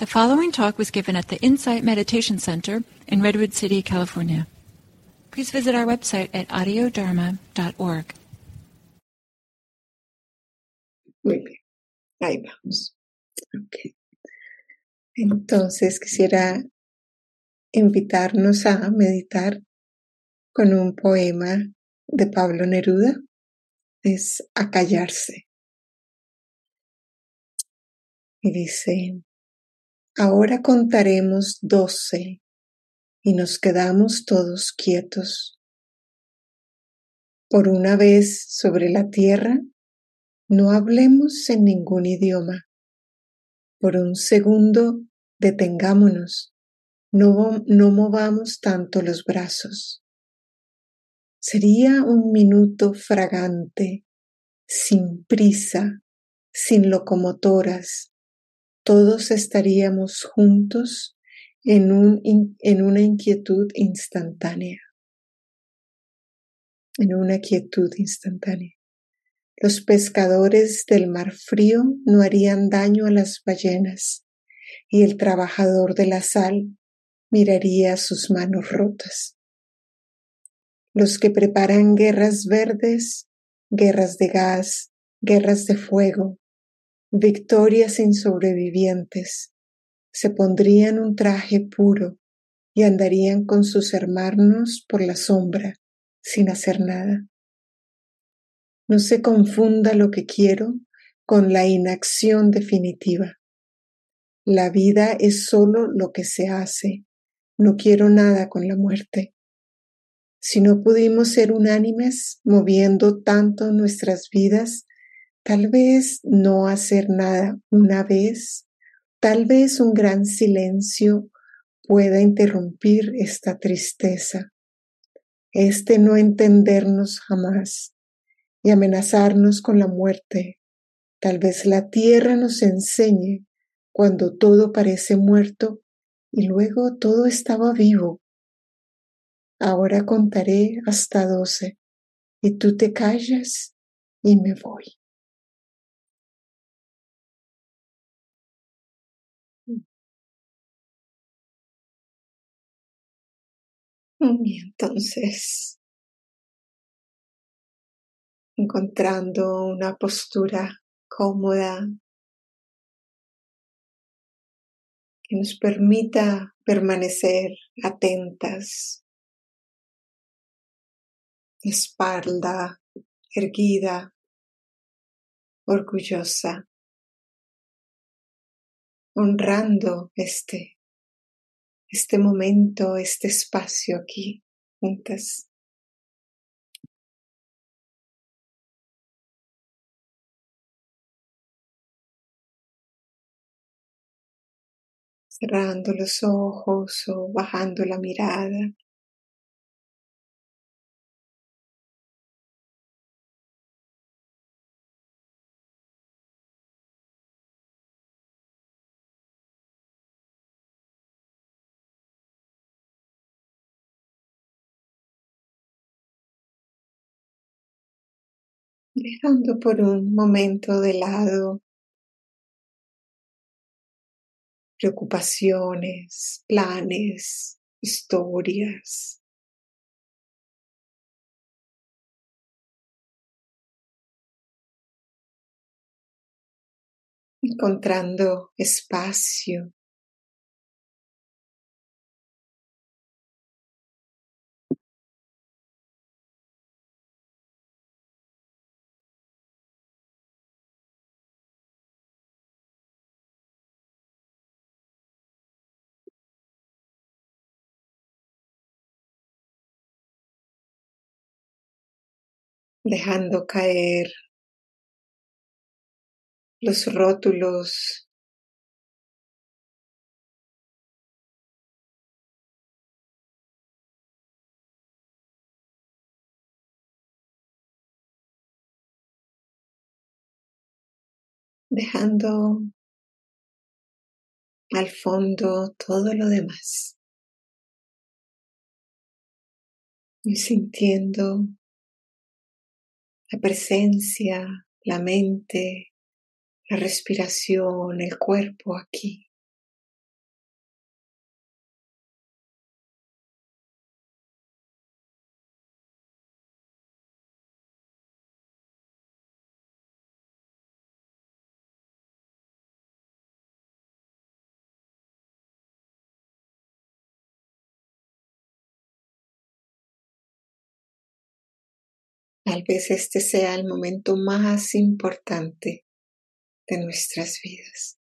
The following talk was given at the Insight Meditation Center in Redwood City, California. Please visit our website at audiodharma.org. Muy bien, ahí vamos. Okay. Entonces quisiera invitarnos a meditar con un poema de Pablo Neruda. Es a callarse. Y dice, ahora contaremos doce y nos quedamos todos quietos. Por una vez sobre la tierra, no hablemos en ningún idioma. Por un segundo, detengámonos, no, no movamos tanto los brazos. Sería un minuto fragante, sin prisa, sin locomotoras. Todos estaríamos juntos en, en una inquietud instantánea. En una quietud instantánea. Los pescadores del mar frío no harían daño a las ballenas y el trabajador de la sal miraría sus manos rotas los que preparan guerras verdes, guerras de gas, guerras de fuego, victorias sin sobrevivientes, se pondrían un traje puro y andarían con sus hermanos por la sombra, sin hacer nada. No se confunda lo que quiero con la inacción definitiva. La vida es solo lo que se hace. No quiero nada con la muerte. Si no pudimos ser unánimes moviendo tanto nuestras vidas, tal vez no hacer nada una vez, tal vez un gran silencio pueda interrumpir esta tristeza, este no entendernos jamás y amenazarnos con la muerte. Tal vez la tierra nos enseñe cuando todo parece muerto y luego todo estaba vivo Ahora contaré hasta doce y tú te callas y me voy. Y entonces, encontrando una postura cómoda que nos permita permanecer atentas espalda erguida, orgullosa, honrando este, este momento, este espacio aquí juntas. cerrando los ojos o bajando la mirada. Dejando por un momento de lado preocupaciones, planes, historias. Encontrando espacio dejando caer los rótulos. Dejando al fondo todo lo demás. Y sintiendo la presencia, la mente, la respiración, el cuerpo aquí. Tal vez este sea el momento más importante de nuestras vidas.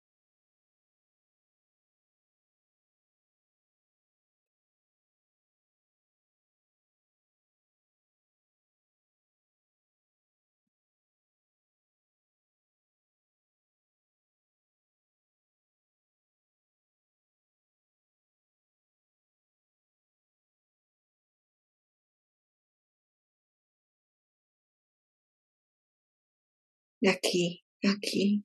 Aquí, aquí.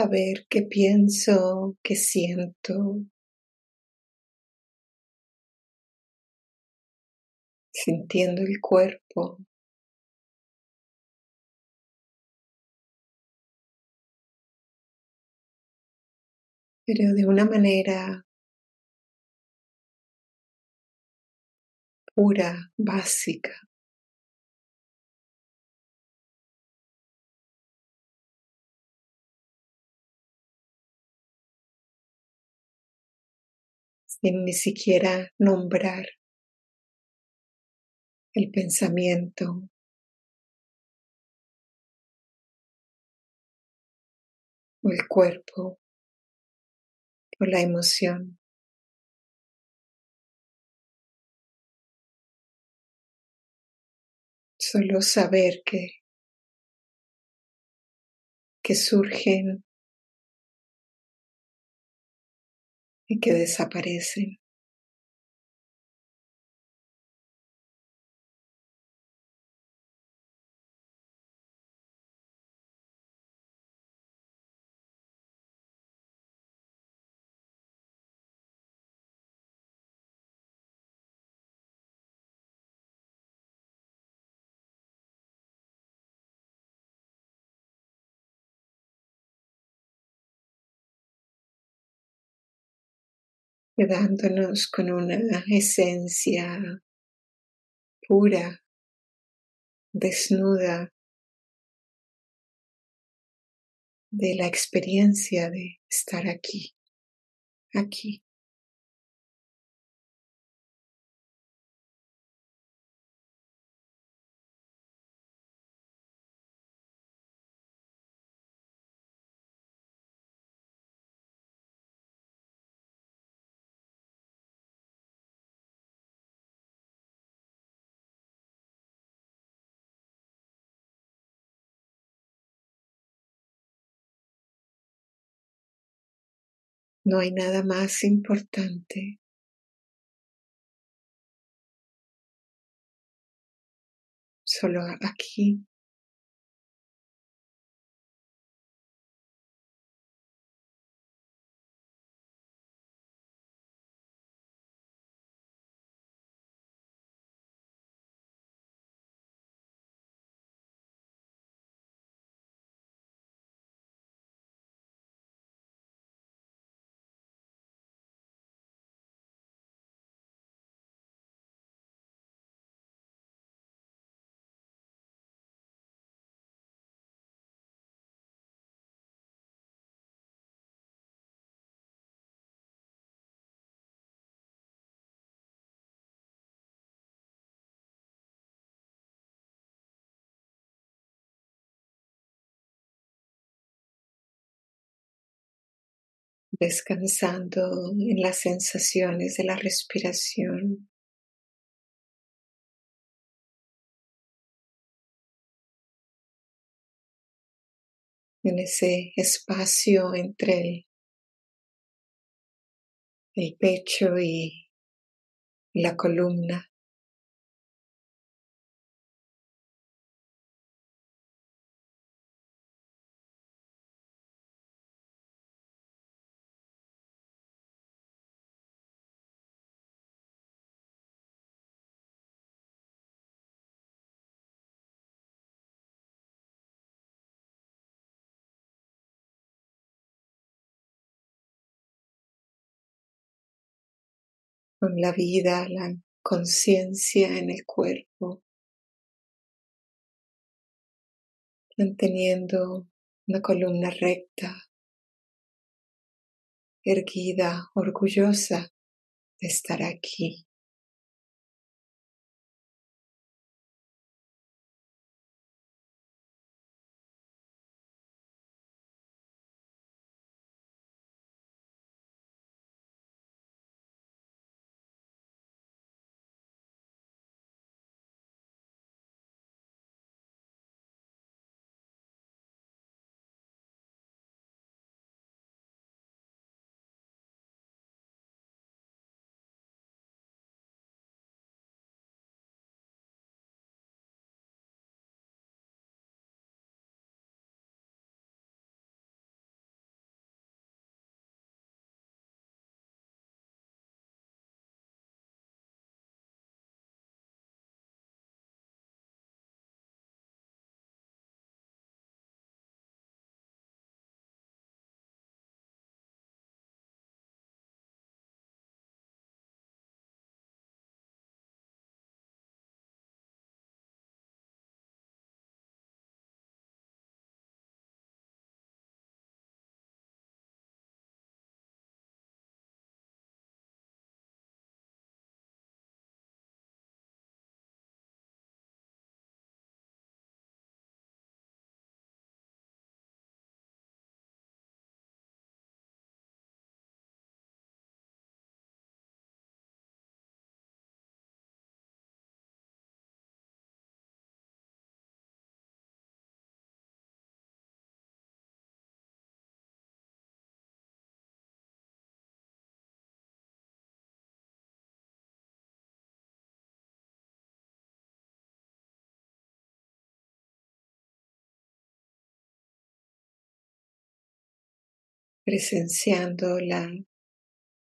A ver qué pienso, qué siento, sintiendo el cuerpo. Pero de una manera pura, básica. Sin ni siquiera nombrar el pensamiento. o el cuerpo o la emoción. Solo saber que, que surgen y que desaparecen. Quedándonos con una esencia pura, desnuda de la experiencia de estar aquí, aquí. No hay nada más importante. Solo aquí descansando en las sensaciones de la respiración. En ese espacio entre el, pecho y la columna. Con la vida, la conciencia en el cuerpo, manteniendo una columna recta, erguida, orgullosa de estar aquí. Presenciando la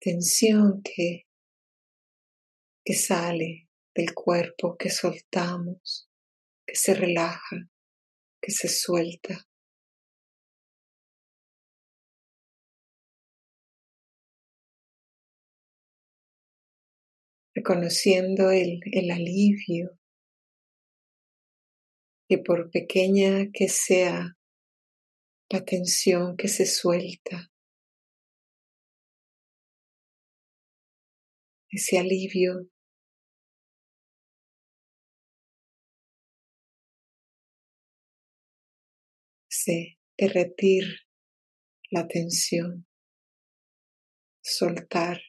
tensión que, que sale del cuerpo, que soltamos, que se relaja, que se suelta. Reconociendo el, el alivio que por pequeña que sea la tensión que se suelta, ese alivio. Se derretir la tensión, soltar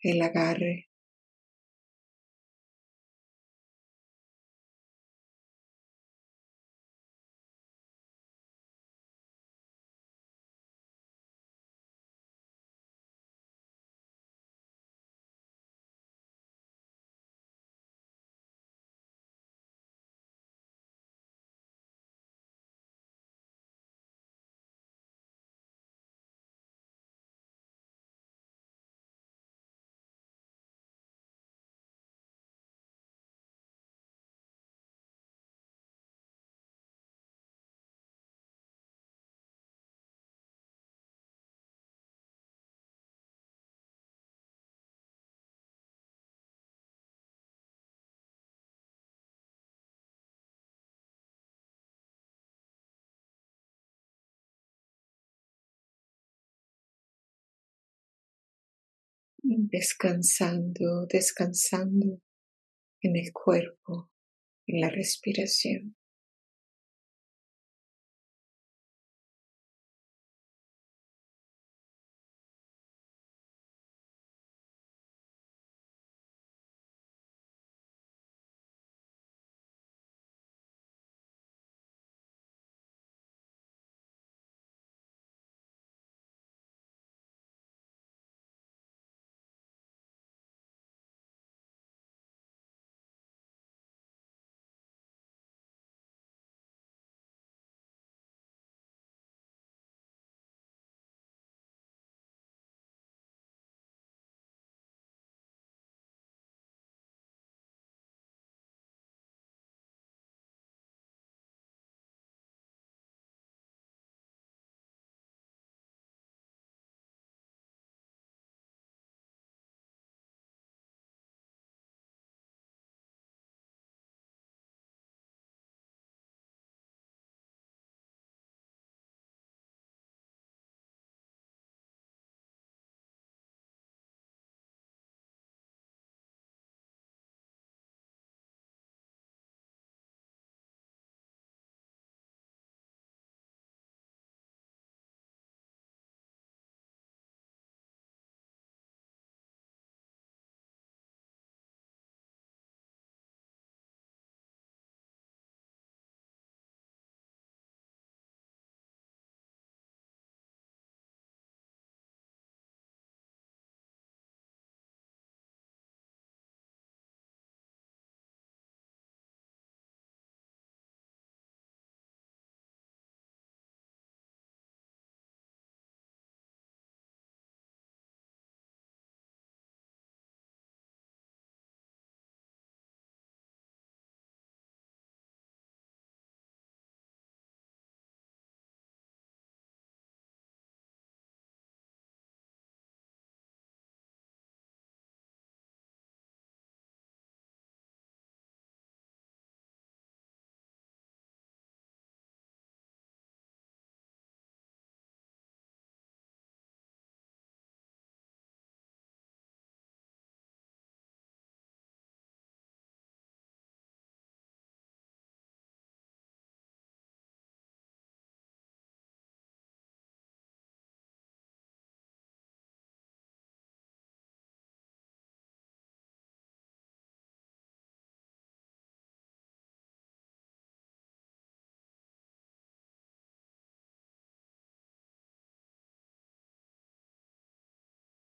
el agarre. Descansando, descansando en el cuerpo, en la respiración.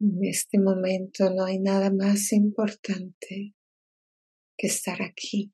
En este momento no hay nada más importante que estar aquí.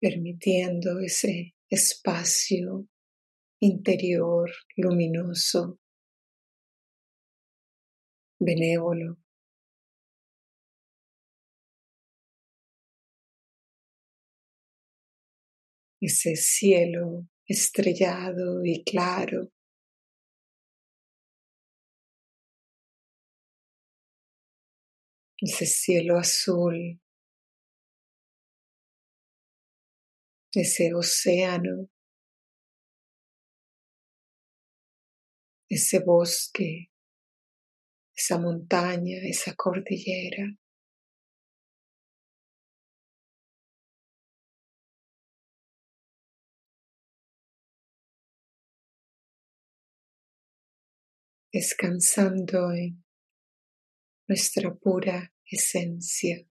Permitiendo ese espacio interior luminoso, benévolo. Ese cielo estrellado y claro. Ese cielo azul ese océano, ese bosque, esa montaña, esa cordillera. descansando en nuestra pura esencia.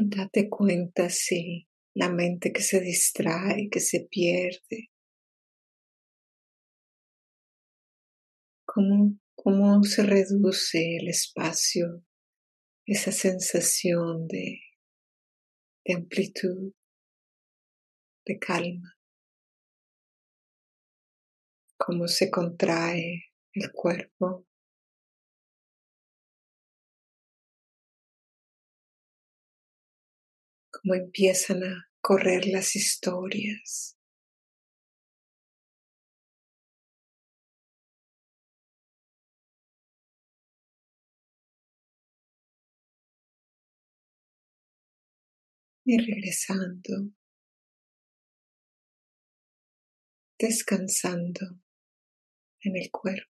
Date cuenta si la mente que se distrae, que se pierde, cómo, cómo se reduce el espacio, esa sensación de, de amplitud, de calma, cómo se contrae el cuerpo. Cómo empiezan a correr las historias. Y regresando, descansando en el cuerpo.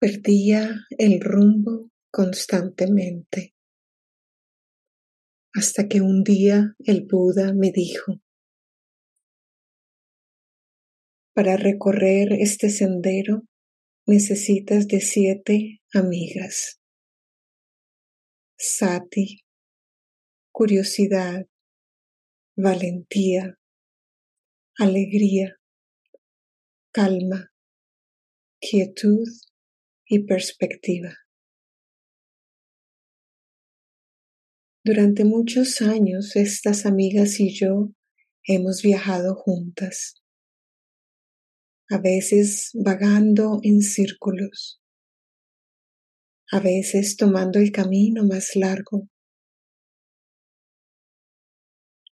Perdía el rumbo constantemente hasta que un día el Buda me dijo, para recorrer este sendero necesitas de siete amigas. Sati, curiosidad, valentía, alegría, calma, quietud y perspectiva. Durante muchos años estas amigas y yo hemos viajado juntas, a veces vagando en círculos, a veces tomando el camino más largo.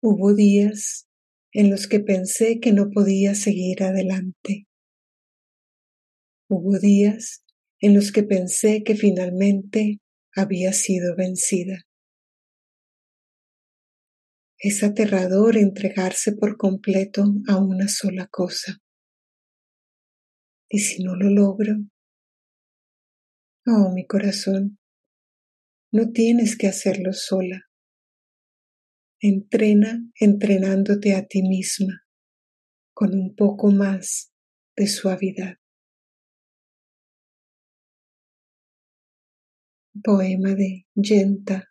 Hubo días en los que pensé que no podía seguir adelante. Hubo días en los que pensé que finalmente había sido vencida. Es aterrador entregarse por completo a una sola cosa. ¿Y si no lo logro? Oh, mi corazón, no tienes que hacerlo sola. Entrena entrenándote a ti misma con un poco más de suavidad. Poema de Yenta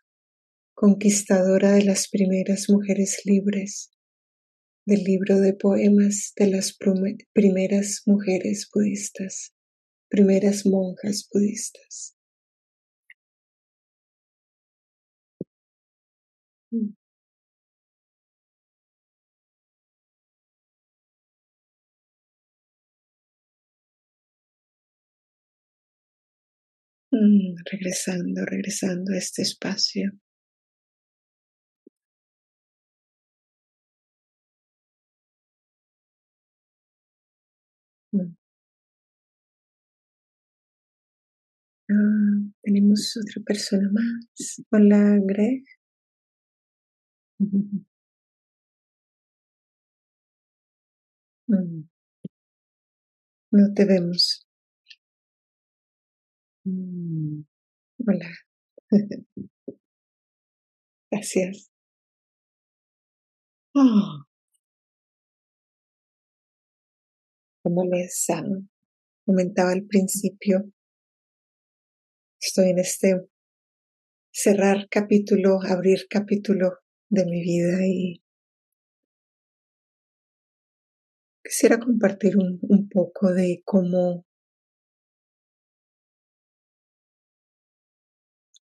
conquistadora de las primeras mujeres libres, del libro de poemas de las primeras mujeres budistas, primeras monjas budistas. Mm, regresando, regresando a este espacio. Mm. Ah, tenemos otra persona más. Hola, Greg. Mm. No te vemos. Mm. Hola. Gracias. Oh. como les comentaba al principio, estoy en este cerrar capítulo, abrir capítulo de mi vida y quisiera compartir un poco de cómo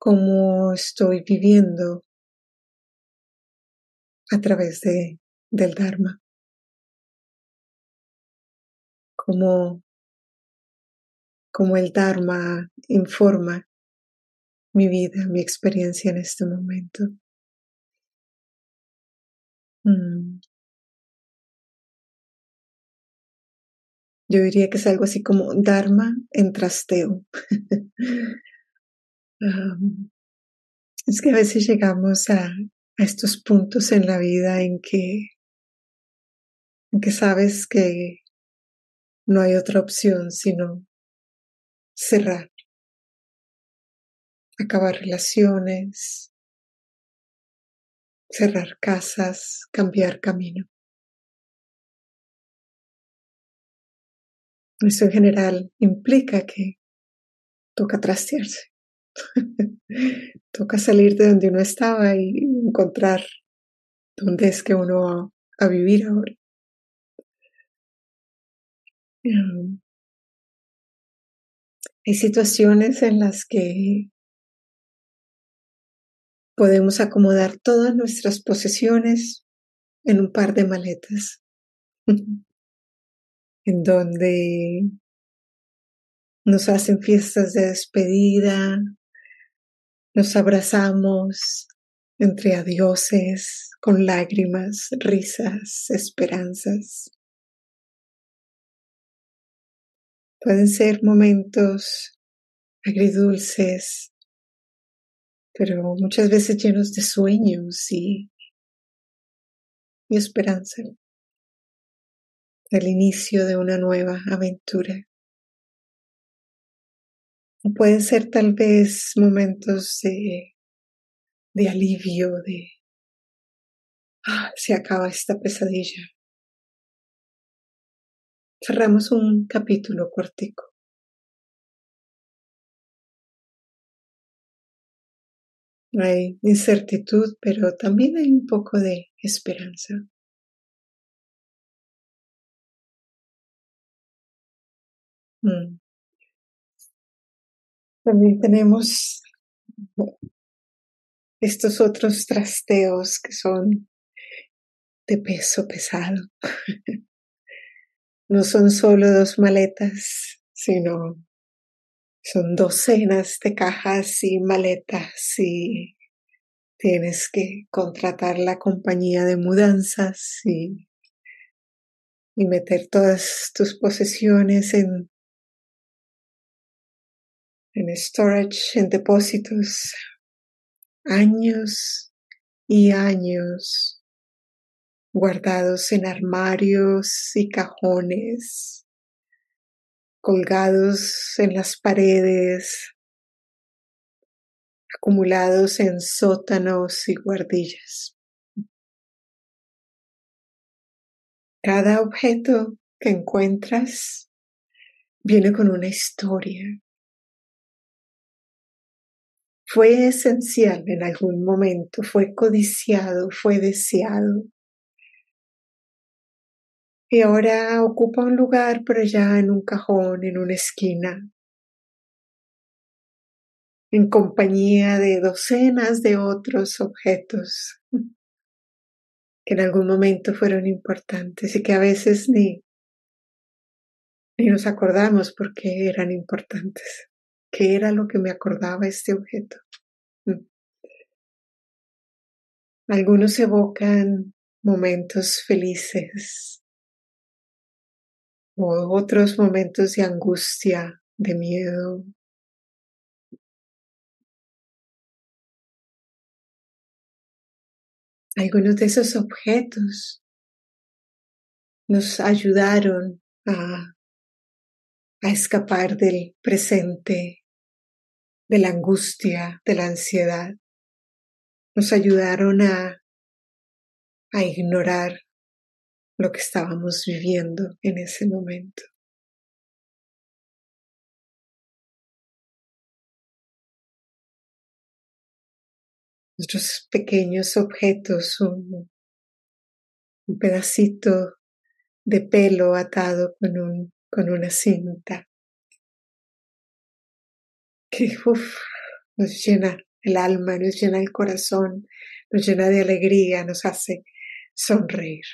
cómo estoy viviendo a través de, del Dharma. como, el Dharma informa mi vida, mi experiencia en este momento. Mm. Yo diría que es algo así como Dharma en trasteo. es que a veces llegamos a, estos puntos en la vida en que, en que sabes que no hay otra opción sino cerrar, acabar relaciones, cerrar casas, cambiar camino. Eso en general implica que toca trastearse, toca salir de donde uno estaba y encontrar dónde es que uno va a vivir ahora. Hay situaciones en las que podemos acomodar todas nuestras posesiones en un par de maletas, en donde nos hacen fiestas de despedida, nos abrazamos entre adioses, con lágrimas, risas, esperanzas. Pueden ser momentos agridulces, pero muchas veces llenos de sueños y, y esperanza. El inicio de una nueva aventura. Pueden ser tal vez momentos de, de alivio, de ah, se acaba esta pesadilla. Cerramos un capítulo cortico. Hay incertidumbre, pero también hay un poco de esperanza. Mm. También tenemos estos otros trasteos que son de peso pesado. No son solo dos maletas, sino son docenas de cajas y maletas y tienes que contratar la compañía de mudanzas y, y meter todas tus posesiones en, en storage, en depósitos, años y años guardados en armarios y cajones colgados en las paredes, acumulados en sótanos y guardillas. Cada objeto que encuentras viene con una historia. Fue esencial en algún momento, fue codiciado, fue deseado y ahora ocupa un lugar por allá en un cajón, en una esquina, en compañía de docenas de otros objetos que en algún momento fueron importantes y que a veces ni, ni nos acordamos porque eran importantes. ¿Qué era lo que me acordaba este objeto? Mm. Algunos evocan momentos felices, o otros momentos de angustia, de miedo. Algunos de esos objetos nos ayudaron a, a escapar del presente, de la angustia, de la ansiedad. Nos ayudaron a, a ignorar lo que estábamos viviendo en ese momento. Nuestros pequeños objetos, un, un pedacito de pelo atado con, un, con una cinta, que nos llena el alma, nos llena el corazón, nos llena de alegría, nos hace sonreír.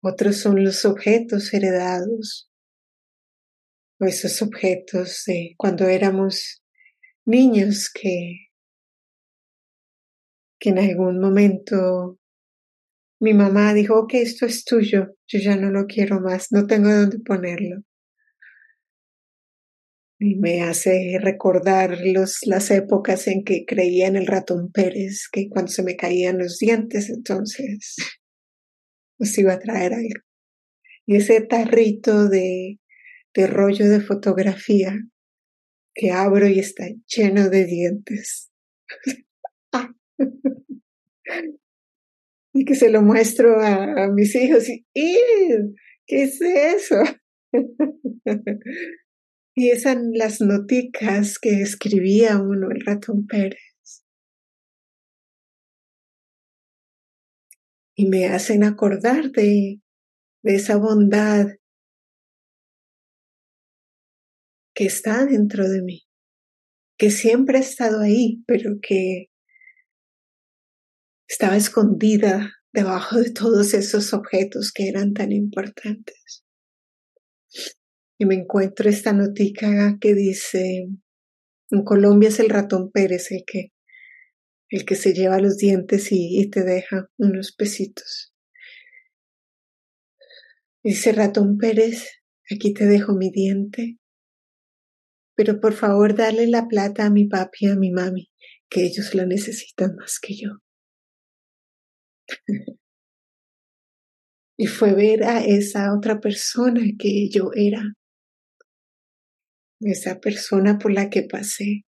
Otros son los objetos heredados, o esos objetos de cuando éramos niños que, que en algún momento mi mamá dijo, que esto es tuyo, yo ya no lo quiero más, no tengo dónde ponerlo. Y me hace recordar los, las épocas en que creía en el ratón Pérez, que cuando se me caían los dientes, entonces nos iba a traer algo. Y ese tarrito de, de rollo de fotografía que abro y está lleno de dientes. y que se lo muestro a, mis hijos y ¿qué es eso? y esas las noticas que escribía uno el ratón Pérez. y me hacen acordar de, de esa bondad que está dentro de mí, que siempre ha estado ahí, pero que estaba escondida debajo de todos esos objetos que eran tan importantes. Y me encuentro esta notica que dice, en Colombia es el ratón Pérez el que el que se lleva los dientes y, te deja unos pesitos. Dice ratón Pérez, aquí te dejo mi diente, pero por favor dale la plata a mi papi y a mi mami, que ellos la necesitan más que yo. Y fue ver a esa otra persona que yo era, esa persona por la que pasé.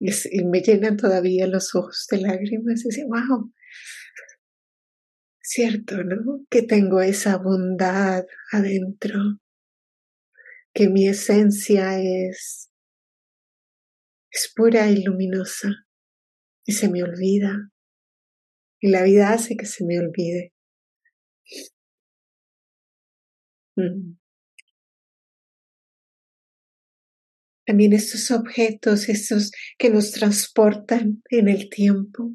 Y, me llenan todavía los ojos de lágrimas. Y dice, wow, cierto, ¿no? Que tengo esa bondad adentro, que mi esencia es, es pura y luminosa y se me olvida. Y la vida hace que se me olvide. Mm. También estos objetos, estos que nos transportan en el tiempo,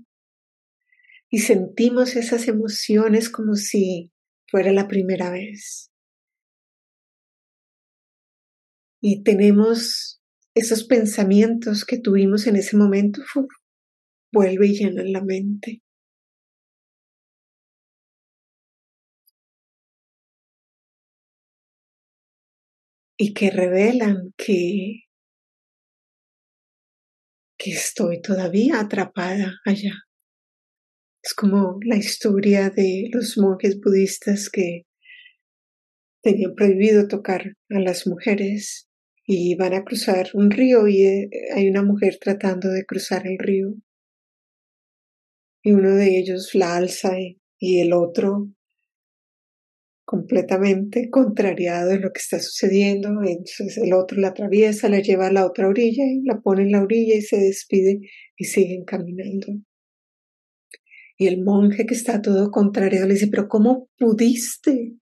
y sentimos esas emociones como si fuera la primera vez. Y tenemos esos pensamientos que tuvimos en ese momento, vuelve y llenan la mente. Y que revelan que, que estoy todavía atrapada allá. Es como la historia de los monjes budistas que tenían prohibido tocar a las mujeres y van a cruzar un río y eh, hay una mujer tratando de cruzar el río. Y uno de ellos la alza y, el otro completamente contrariado de lo que está sucediendo. Entonces el otro la atraviesa, la lleva a la otra orilla y la pone en la orilla y se despide y siguen caminando. Y el monje que está todo contrario le dice, pero ¿cómo pudiste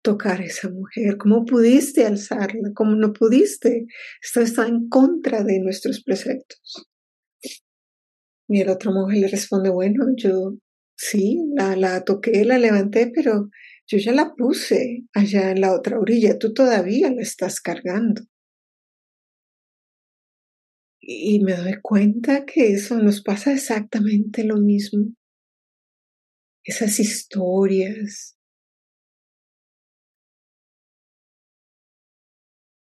tocar a esa mujer? ¿Cómo pudiste alzarla? ¿Cómo no pudiste? Esto está en contra de nuestros preceptos. Y el otro monje le responde, bueno, yo sí, la, la toqué, la levanté, pero yo ya la puse allá en la otra orilla, tú todavía la estás cargando. Y me doy cuenta que eso nos pasa exactamente lo mismo esas historias.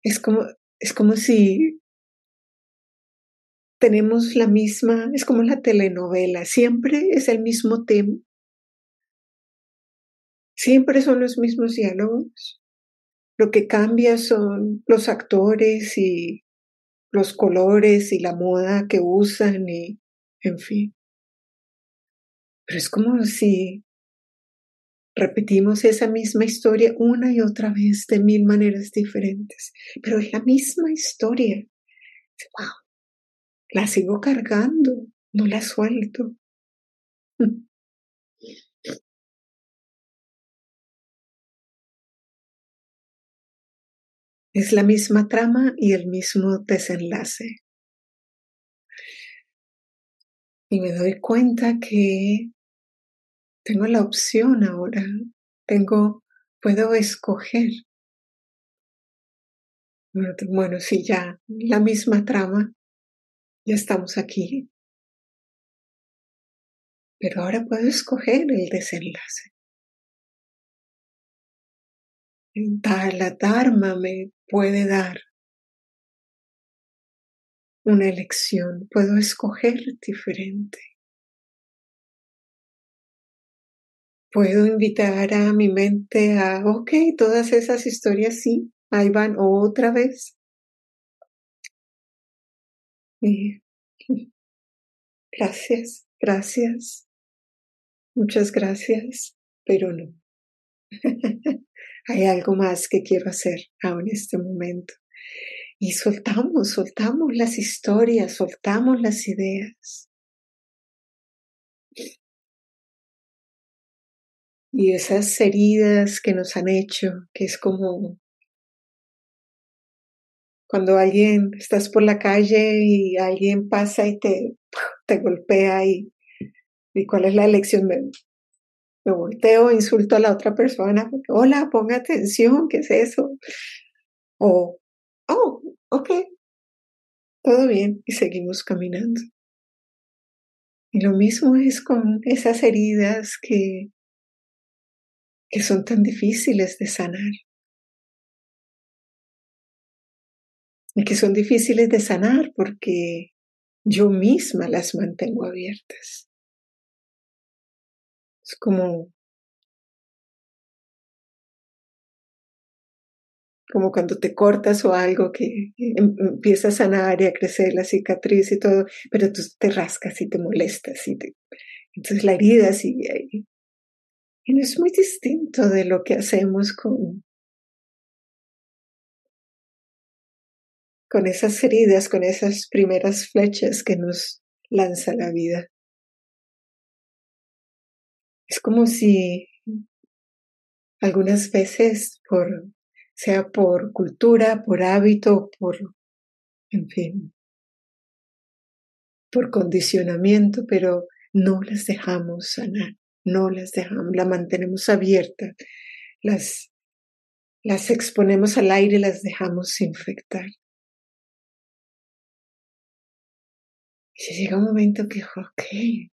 Es como, es como si tenemos la misma, es como la telenovela, siempre es el mismo tema. Siempre son los mismos diálogos. Lo que cambia son los actores y los colores y la moda que usan y, en fin. Pero es como si repetimos esa misma historia una y otra vez de mil maneras diferentes, pero es la misma historia. ¡Wow! La sigo cargando, no la suelto. Es la misma trama y el mismo desenlace. Y me doy cuenta que tengo la opción ahora, tengo, puedo escoger. Bueno, si ya la misma trama, ya estamos aquí. Pero ahora puedo escoger el desenlace. La Dharma me puede dar una elección, puedo escoger diferente. puedo invitar a mi mente a, ok, todas esas historias sí, ahí van otra vez. gracias, gracias, muchas gracias, pero no. Hay algo más que quiero hacer aún en este momento. Y soltamos, soltamos las historias, soltamos las ideas. y esas heridas que nos han hecho, que es como cuando alguien estás por la calle y alguien pasa y te, te golpea y, y cuál es la elección me, me volteo, insulto a la otra persona, hola, ponga atención, ¿qué es eso? O, oh, ok, todo bien y seguimos caminando. Y lo mismo es con esas heridas que que son tan difíciles de sanar. Que son difíciles de sanar porque yo misma las mantengo abiertas. Es como como cuando te cortas o algo que em, empieza a sanar y a crecer la cicatriz y todo, pero tú te rascas y te molestas y te... entonces la herida sigue ahí. Y no es muy distinto de lo que hacemos con, con esas heridas, con esas primeras flechas que nos lanza la vida. Es como si algunas veces por sea por cultura, por hábito, por, en fin, por condicionamiento, pero no las dejamos sanar, no las dejamos, la mantenemos abierta, las, las exponemos al aire las dejamos infectar. Y llega un momento que, ok,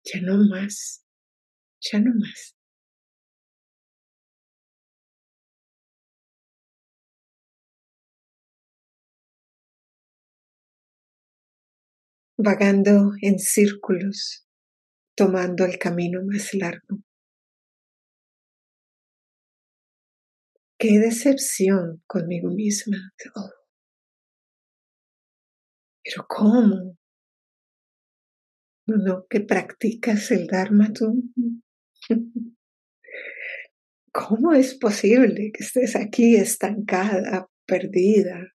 ya no más, ya no más. vagando en círculos, tomando el camino más largo. Qué decepción conmigo misma. Oh. Pero ¿cómo? No, que practicas el Dharma tú. ¿Cómo es posible que estés aquí estancada, perdida,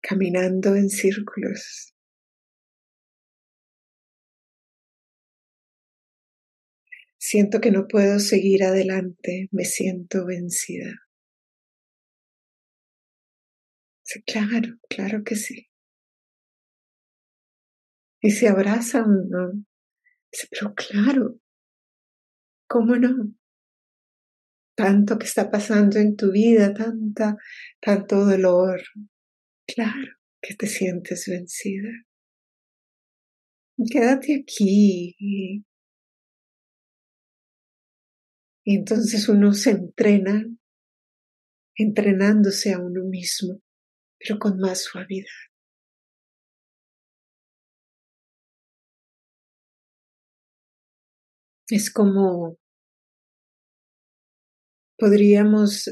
caminando en círculos? Siento que no puedo seguir adelante, me siento vencida. Sí, claro, claro que sí. Y se abrazan, ¿no? Dice, pero claro, ¿cómo no? Tanto que está pasando en tu vida, tanta, tanto dolor. Claro que te sientes vencida. Quédate aquí y entonces uno se entrena entrenándose a uno mismo, pero con más suavidad. Es como podríamos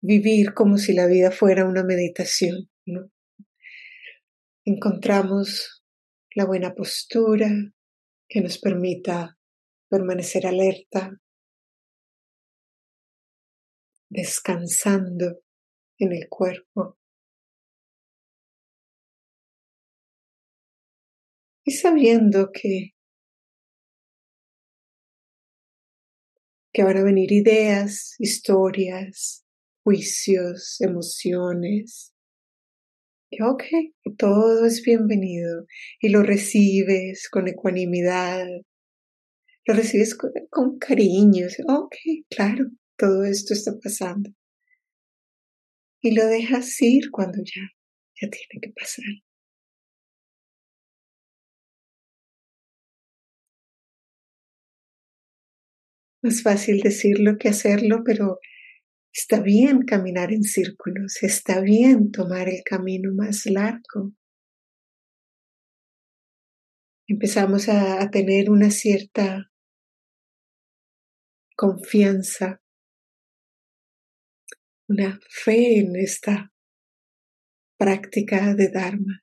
vivir como si la vida fuera una meditación, ¿no? Encontramos la buena postura que nos permita permanecer alerta, descansando en el cuerpo. Y sabiendo que, que van a venir ideas, historias, juicios, emociones. Ok, todo es bienvenido y lo recibes con ecuanimidad, lo recibes con, con cariño. Ok, claro, todo esto está pasando. Y lo dejas ir cuando ya, ya tiene que pasar. Más fácil decirlo que hacerlo, pero está bien caminar en círculos, está bien tomar el camino más largo. Empezamos a, a tener una cierta confianza una fe en esta práctica de Dharma.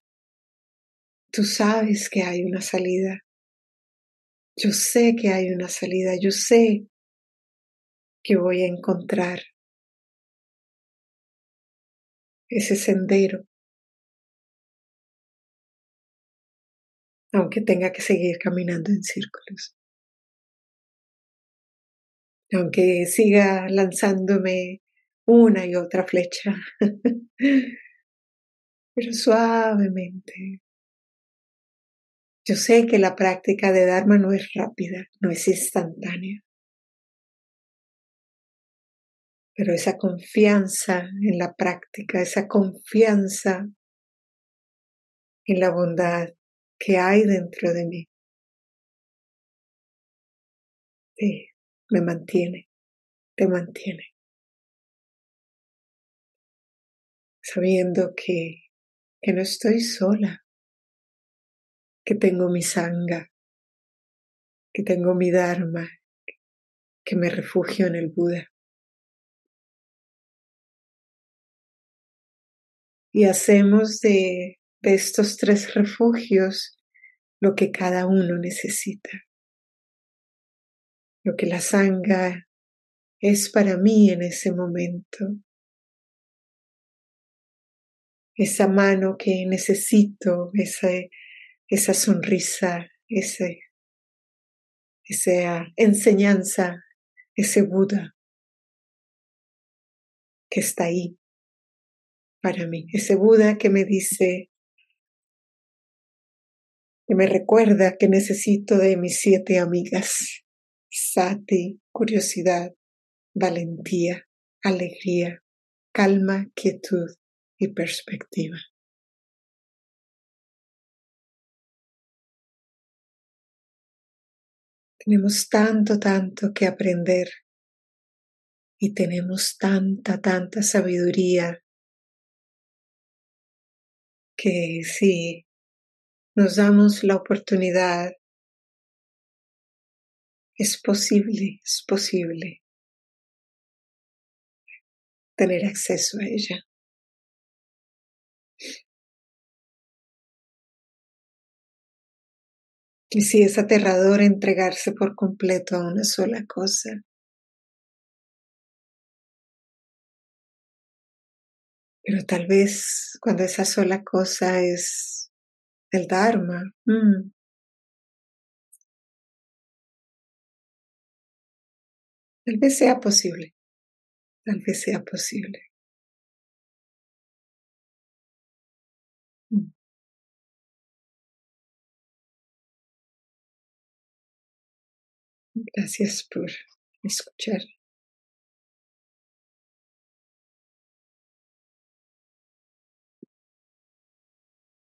Tú sabes que hay una salida. Yo sé que hay una salida. Yo sé que voy a encontrar ese sendero. Aunque tenga que seguir caminando en círculos. Aunque siga lanzándome una y otra flecha, pero suavemente. Yo sé que la práctica de Dharma no es rápida, no es instantánea, pero esa confianza en la práctica, esa confianza en la bondad que hay dentro de mí, me mantiene, te mantiene. sabiendo que, que no estoy sola, que tengo mi sanga, que tengo mi Dharma, que me refugio en el Buda. Y hacemos de, estos tres refugios lo que cada uno necesita. Lo que la sanga es para mí en ese momento. Esa mano que necesito, esa, esa sonrisa, ese, esa enseñanza, ese Buda que está ahí para mí, ese Buda que me dice, que me recuerda que necesito de mis siete amigas, sati, curiosidad, valentía, alegría, calma, quietud y perspectiva. Tenemos tanto, tanto que aprender y tenemos tanta, tanta sabiduría que si nos damos la oportunidad, es posible, es posible tener acceso a ella. Y si es aterrador entregarse por completo a una sola cosa. Pero tal vez cuando esa sola cosa es el Dharma, mm, tal vez sea posible, tal vez sea posible. Gracias por escuchar.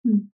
Mm.